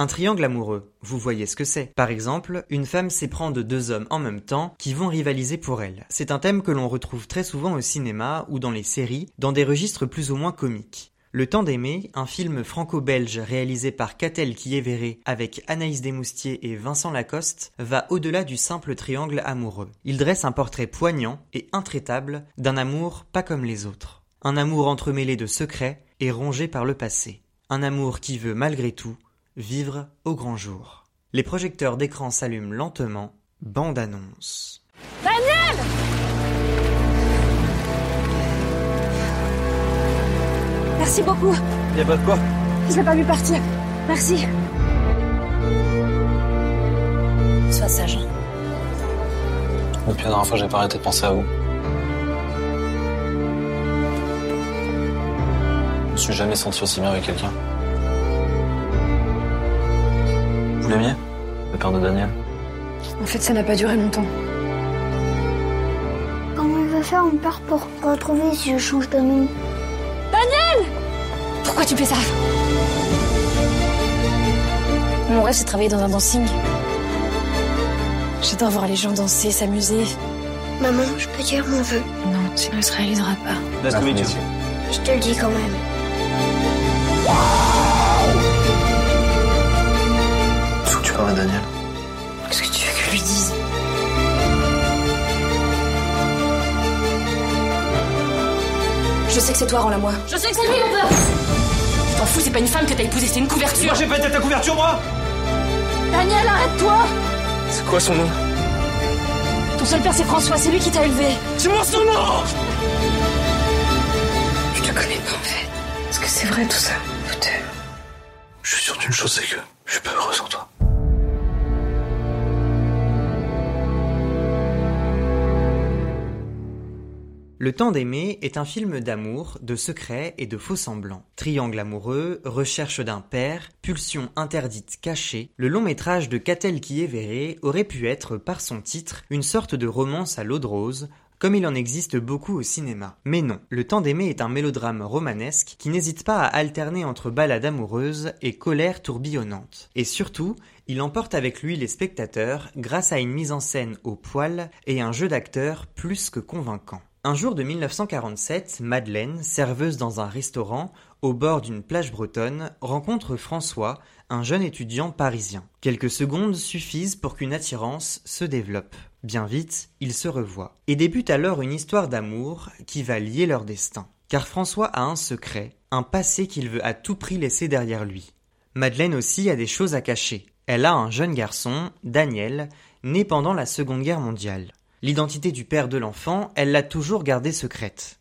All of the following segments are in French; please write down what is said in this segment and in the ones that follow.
Un triangle amoureux, vous voyez ce que c'est. Par exemple, une femme s'éprend de deux hommes en même temps qui vont rivaliser pour elle. C'est un thème que l'on retrouve très souvent au cinéma ou dans les séries, dans des registres plus ou moins comiques. Le temps d'aimer, un film franco-belge réalisé par Catel Kiévéré avec Anaïs Desmoustiers et Vincent Lacoste, va au-delà du simple triangle amoureux. Il dresse un portrait poignant et intraitable d'un amour pas comme les autres. Un amour entremêlé de secrets et rongé par le passé. Un amour qui veut malgré tout vivre au grand jour. Les projecteurs d'écran s'allument lentement, bande annonce. Daniel Merci beaucoup. Y'a pas de quoi Je l'ai pas vu partir. Merci. Sois sage. hein. Depuis la dernière fois, j'ai pas arrêté de penser à vous. Je me suis jamais senti aussi bien avec quelqu'un. Père de Daniel En fait, ça n'a pas duré longtemps. Comment il va faire mon père pour retrouver si je change de nom Pourquoi tu fais ça? Mon rêve, c'est de travailler dans un dancing. J'adore voir les gens danser, s'amuser. Maman, je peux dire mon vœu. Non, tu ne se réaliseras pas. Nice to meet you. Je te le dis quand même. À Daniel. Qu'est-ce que tu veux que je lui dise? Je sais que c'est toi, rends-la moi. Je sais que c'est lui, mon père Tu t'en fous, c'est pas une femme que t'as épousée, c'est une couverture. j'ai pas été ta couverture, moi Daniel, arrête-toi C'est quoi son nom? Ton seul père, c'est François, c'est lui qui t'a élevé. Dis-moi son nom Je te connais pas, en fait. Est-ce que c'est vrai tout ça? Peut-être. Je suis sûr d'une chose, c'est que je suis pas heureux sans toi. Le temps d'aimer est un film d'amour, de secrets et de faux semblants. Triangle amoureux, recherche d'un père, pulsion interdite cachée, le long métrage de Catel Kiévéré aurait pu être, par son titre, une sorte de romance à l'eau de rose, comme il en existe beaucoup au cinéma. Mais non, Le temps d'aimer est un mélodrame romanesque qui n'hésite pas à alterner entre balade amoureuse et colère tourbillonnante. Et surtout, il emporte avec lui les spectateurs grâce à une mise en scène au poil et un jeu d'acteurs plus que convaincant. Un jour de 1947, Madeleine, serveuse dans un restaurant au bord d'une plage bretonne, rencontre François, un jeune étudiant parisien. Quelques secondes suffisent pour qu'une attirance se développe. Bien vite, ils se revoient. Et débute alors une histoire d'amour qui va lier leur destin. Car François a un secret, un passé qu'il veut à tout prix laisser derrière lui. Madeleine aussi a des choses à cacher. Elle a un jeune garçon, Daniel, né pendant la Seconde Guerre mondiale. L'identité du père de l'enfant, elle l'a toujours gardée secrète.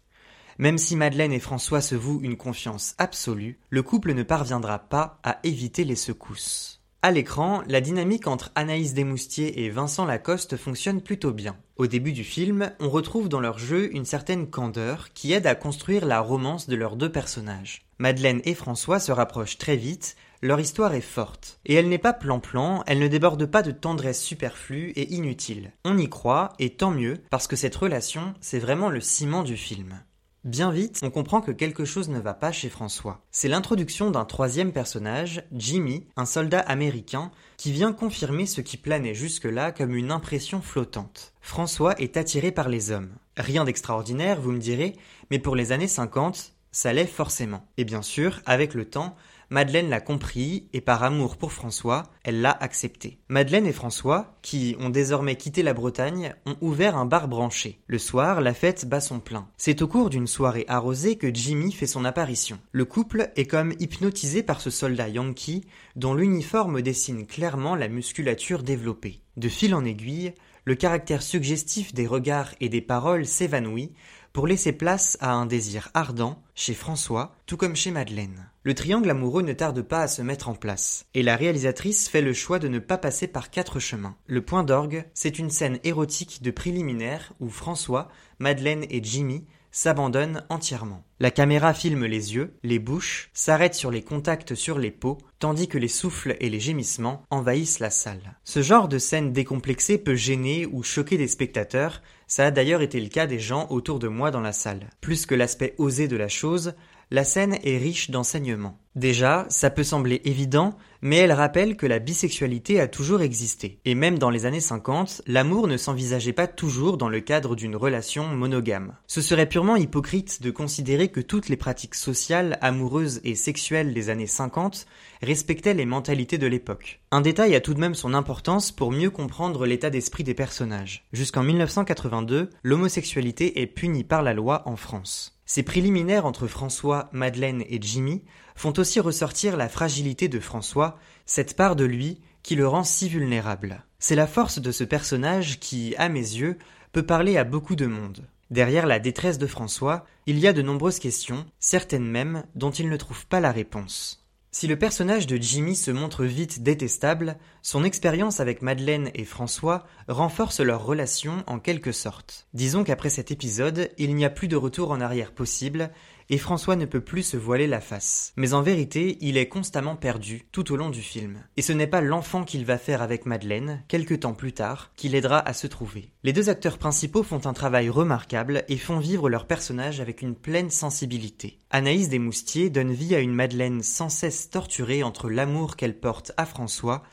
Même si Madeleine et François se vouent une confiance absolue, le couple ne parviendra pas à éviter les secousses. À l'écran, la dynamique entre Anaïs Desmoustiers et Vincent Lacoste fonctionne plutôt bien. Au début du film, on retrouve dans leur jeu une certaine candeur qui aide à construire la romance de leurs deux personnages. Madeleine et François se rapprochent très vite, leur histoire est forte. Et elle n'est pas plan-plan, elle ne déborde pas de tendresse superflue et inutile. On y croit, et tant mieux, parce que cette relation, c'est vraiment le ciment du film. Bien vite, on comprend que quelque chose ne va pas chez François. C'est l'introduction d'un troisième personnage, Jimmy, un soldat américain, qui vient confirmer ce qui planait jusque-là comme une impression flottante. François est attiré par les hommes. Rien d'extraordinaire, vous me direz, mais pour les années 50, ça l'est forcément. Et bien sûr, avec le temps, Madeleine l'a compris et par amour pour François, elle l'a accepté. Madeleine et François, qui ont désormais quitté la Bretagne, ont ouvert un bar branché. Le soir, la fête bat son plein. C'est au cours d'une soirée arrosée que Jimmy fait son apparition. Le couple est comme hypnotisé par ce soldat yankee dont l'uniforme dessine clairement la musculature développée. De fil en aiguille, le caractère suggestif des regards et des paroles s'évanouit pour laisser place à un désir ardent chez François, tout comme chez Madeleine. Le triangle amoureux ne tarde pas à se mettre en place, et la réalisatrice fait le choix de ne pas passer par quatre chemins. Le point d'orgue, c'est une scène érotique de préliminaire où François, Madeleine et Jimmy s'abandonnent entièrement. La caméra filme les yeux, les bouches, s'arrête sur les contacts sur les peaux, tandis que les souffles et les gémissements envahissent la salle. Ce genre de scène décomplexée peut gêner ou choquer des spectateurs, ça a d'ailleurs été le cas des gens autour de moi dans la salle. Plus que l'aspect osé de la chose, la scène est riche d'enseignements. Déjà, ça peut sembler évident, mais elle rappelle que la bisexualité a toujours existé. Et même dans les années 50, l'amour ne s'envisageait pas toujours dans le cadre d'une relation monogame. Ce serait purement hypocrite de considérer que toutes les pratiques sociales, amoureuses et sexuelles des années 50 respectaient les mentalités de l'époque. Un détail a tout de même son importance pour mieux comprendre l'état d'esprit des personnages. Jusqu'en 1982, l'homosexualité est punie par la loi en France. Ces préliminaires entre François, Madeleine et Jimmy font aussi ressortir la fragilité de François, cette part de lui qui le rend si vulnérable. C'est la force de ce personnage qui, à mes yeux, peut parler à beaucoup de monde. Derrière la détresse de François, il y a de nombreuses questions, certaines même, dont il ne trouve pas la réponse. Si le personnage de Jimmy se montre vite détestable, son expérience avec Madeleine et François renforce leur relation en quelque sorte. Disons qu'après cet épisode, il n'y a plus de retour en arrière possible, et François ne peut plus se voiler la face. Mais en vérité, il est constamment perdu tout au long du film. Et ce n'est pas l'enfant qu'il va faire avec Madeleine, quelque temps plus tard, qui l'aidera à se trouver. Les deux acteurs principaux font un travail remarquable et font vivre leur personnage avec une pleine sensibilité. Anaïs Desmoustiers donne vie à une Madeleine sans cesse torturée entre l'amour qu'elle porte à François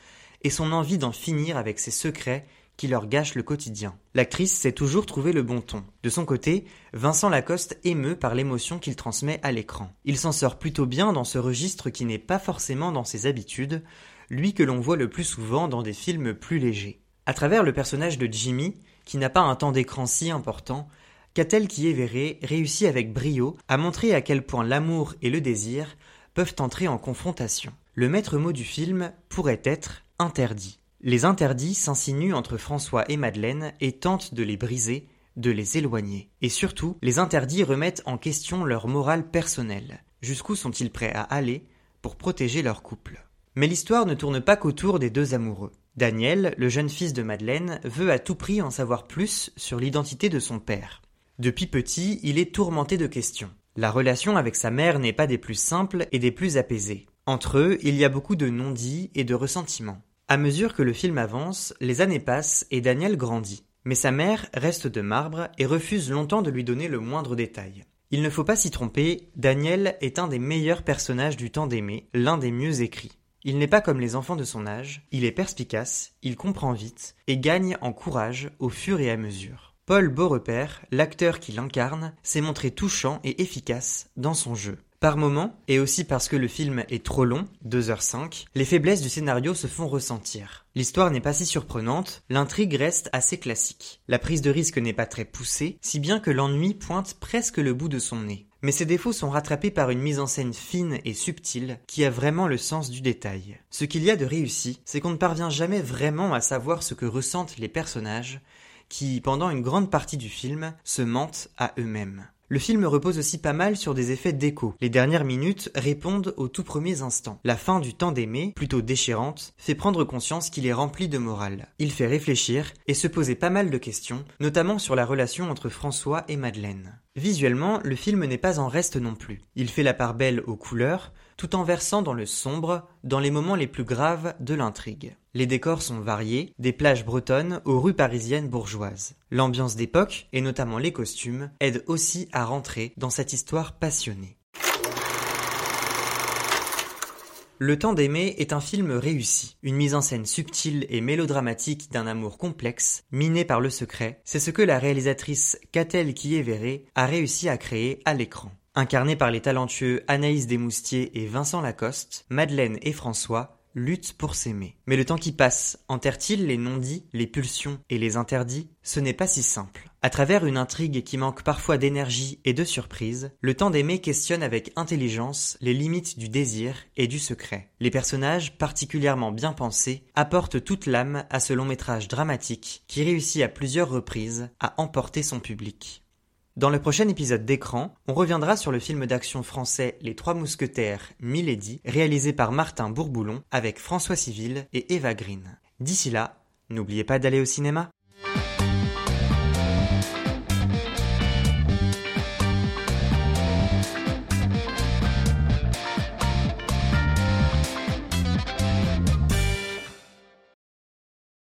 et son envie d'en finir avec ses secrets qui leur gâche le quotidien. L'actrice sait toujours trouver le bon ton. De son côté, Vincent Lacoste émeut par l'émotion qu'il transmet à l'écran. Il s'en sort plutôt bien dans ce registre qui n'est pas forcément dans ses habitudes, lui que l'on voit le plus souvent dans des films plus légers. À travers le personnage de Jimmy, qui n'a pas un temps d'écran si important, Catel qui est verré réussit avec brio à montrer à quel point l'amour et le désir peuvent entrer en confrontation. Le maître mot du film pourrait être interdit. Les interdits s'insinuent entre François et Madeleine et tentent de les briser, de les éloigner. Et surtout, les interdits remettent en question leur morale personnelle. Jusqu'où sont-ils prêts à aller pour protéger leur couple? Mais l'histoire ne tourne pas qu'autour des deux amoureux. Daniel, le jeune fils de Madeleine, veut à tout prix en savoir plus sur l'identité de son père. Depuis petit, il est tourmenté de questions. La relation avec sa mère n'est pas des plus simples et des plus apaisées. Entre eux, il y a beaucoup de non-dits et de ressentiments. À mesure que le film avance, les années passent et Daniel grandit. Mais sa mère reste de marbre et refuse longtemps de lui donner le moindre détail. Il ne faut pas s'y tromper, Daniel est un des meilleurs personnages du temps d'aimer, l'un des mieux écrits. Il n'est pas comme les enfants de son âge, il est perspicace, il comprend vite et gagne en courage au fur et à mesure. Paul Beaurepaire, l'acteur qui l'incarne, s'est montré touchant et efficace dans son jeu. Par moment, et aussi parce que le film est trop long, 2h05, les faiblesses du scénario se font ressentir. L'histoire n'est pas si surprenante, l'intrigue reste assez classique. La prise de risque n'est pas très poussée, si bien que l'ennui pointe presque le bout de son nez. Mais ses défauts sont rattrapés par une mise en scène fine et subtile qui a vraiment le sens du détail. Ce qu'il y a de réussi, c'est qu'on ne parvient jamais vraiment à savoir ce que ressentent les personnages, qui, pendant une grande partie du film, se mentent à eux-mêmes. Le film repose aussi pas mal sur des effets d'écho. Les dernières minutes répondent aux tout premiers instants. La fin du temps d'aimer, plutôt déchirante, fait prendre conscience qu'il est rempli de morale. Il fait réfléchir et se poser pas mal de questions, notamment sur la relation entre François et Madeleine. Visuellement, le film n'est pas en reste non plus. Il fait la part belle aux couleurs, tout en versant dans le sombre, dans les moments les plus graves de l'intrigue. Les décors sont variés, des plages bretonnes aux rues parisiennes bourgeoises. L'ambiance d'époque, et notamment les costumes, aident aussi à rentrer dans cette histoire passionnée. Le temps d'aimer est un film réussi, une mise en scène subtile et mélodramatique d'un amour complexe, miné par le secret, c'est ce que la réalisatrice Catel Kievere a réussi à créer à l'écran. Incarnés par les talentueux Anaïs Desmoustiers et Vincent Lacoste, Madeleine et François luttent pour s'aimer. Mais le temps qui passe, enterre-t-il les non-dits, les pulsions et les interdits? Ce n'est pas si simple. À travers une intrigue qui manque parfois d'énergie et de surprise, le temps d'aimer questionne avec intelligence les limites du désir et du secret. Les personnages, particulièrement bien pensés, apportent toute l'âme à ce long métrage dramatique qui réussit à plusieurs reprises à emporter son public. Dans le prochain épisode d'écran, on reviendra sur le film d'action français Les Trois Mousquetaires Milady, réalisé par Martin Bourboulon avec François Civil et Eva Green. D'ici là, n'oubliez pas d'aller au cinéma.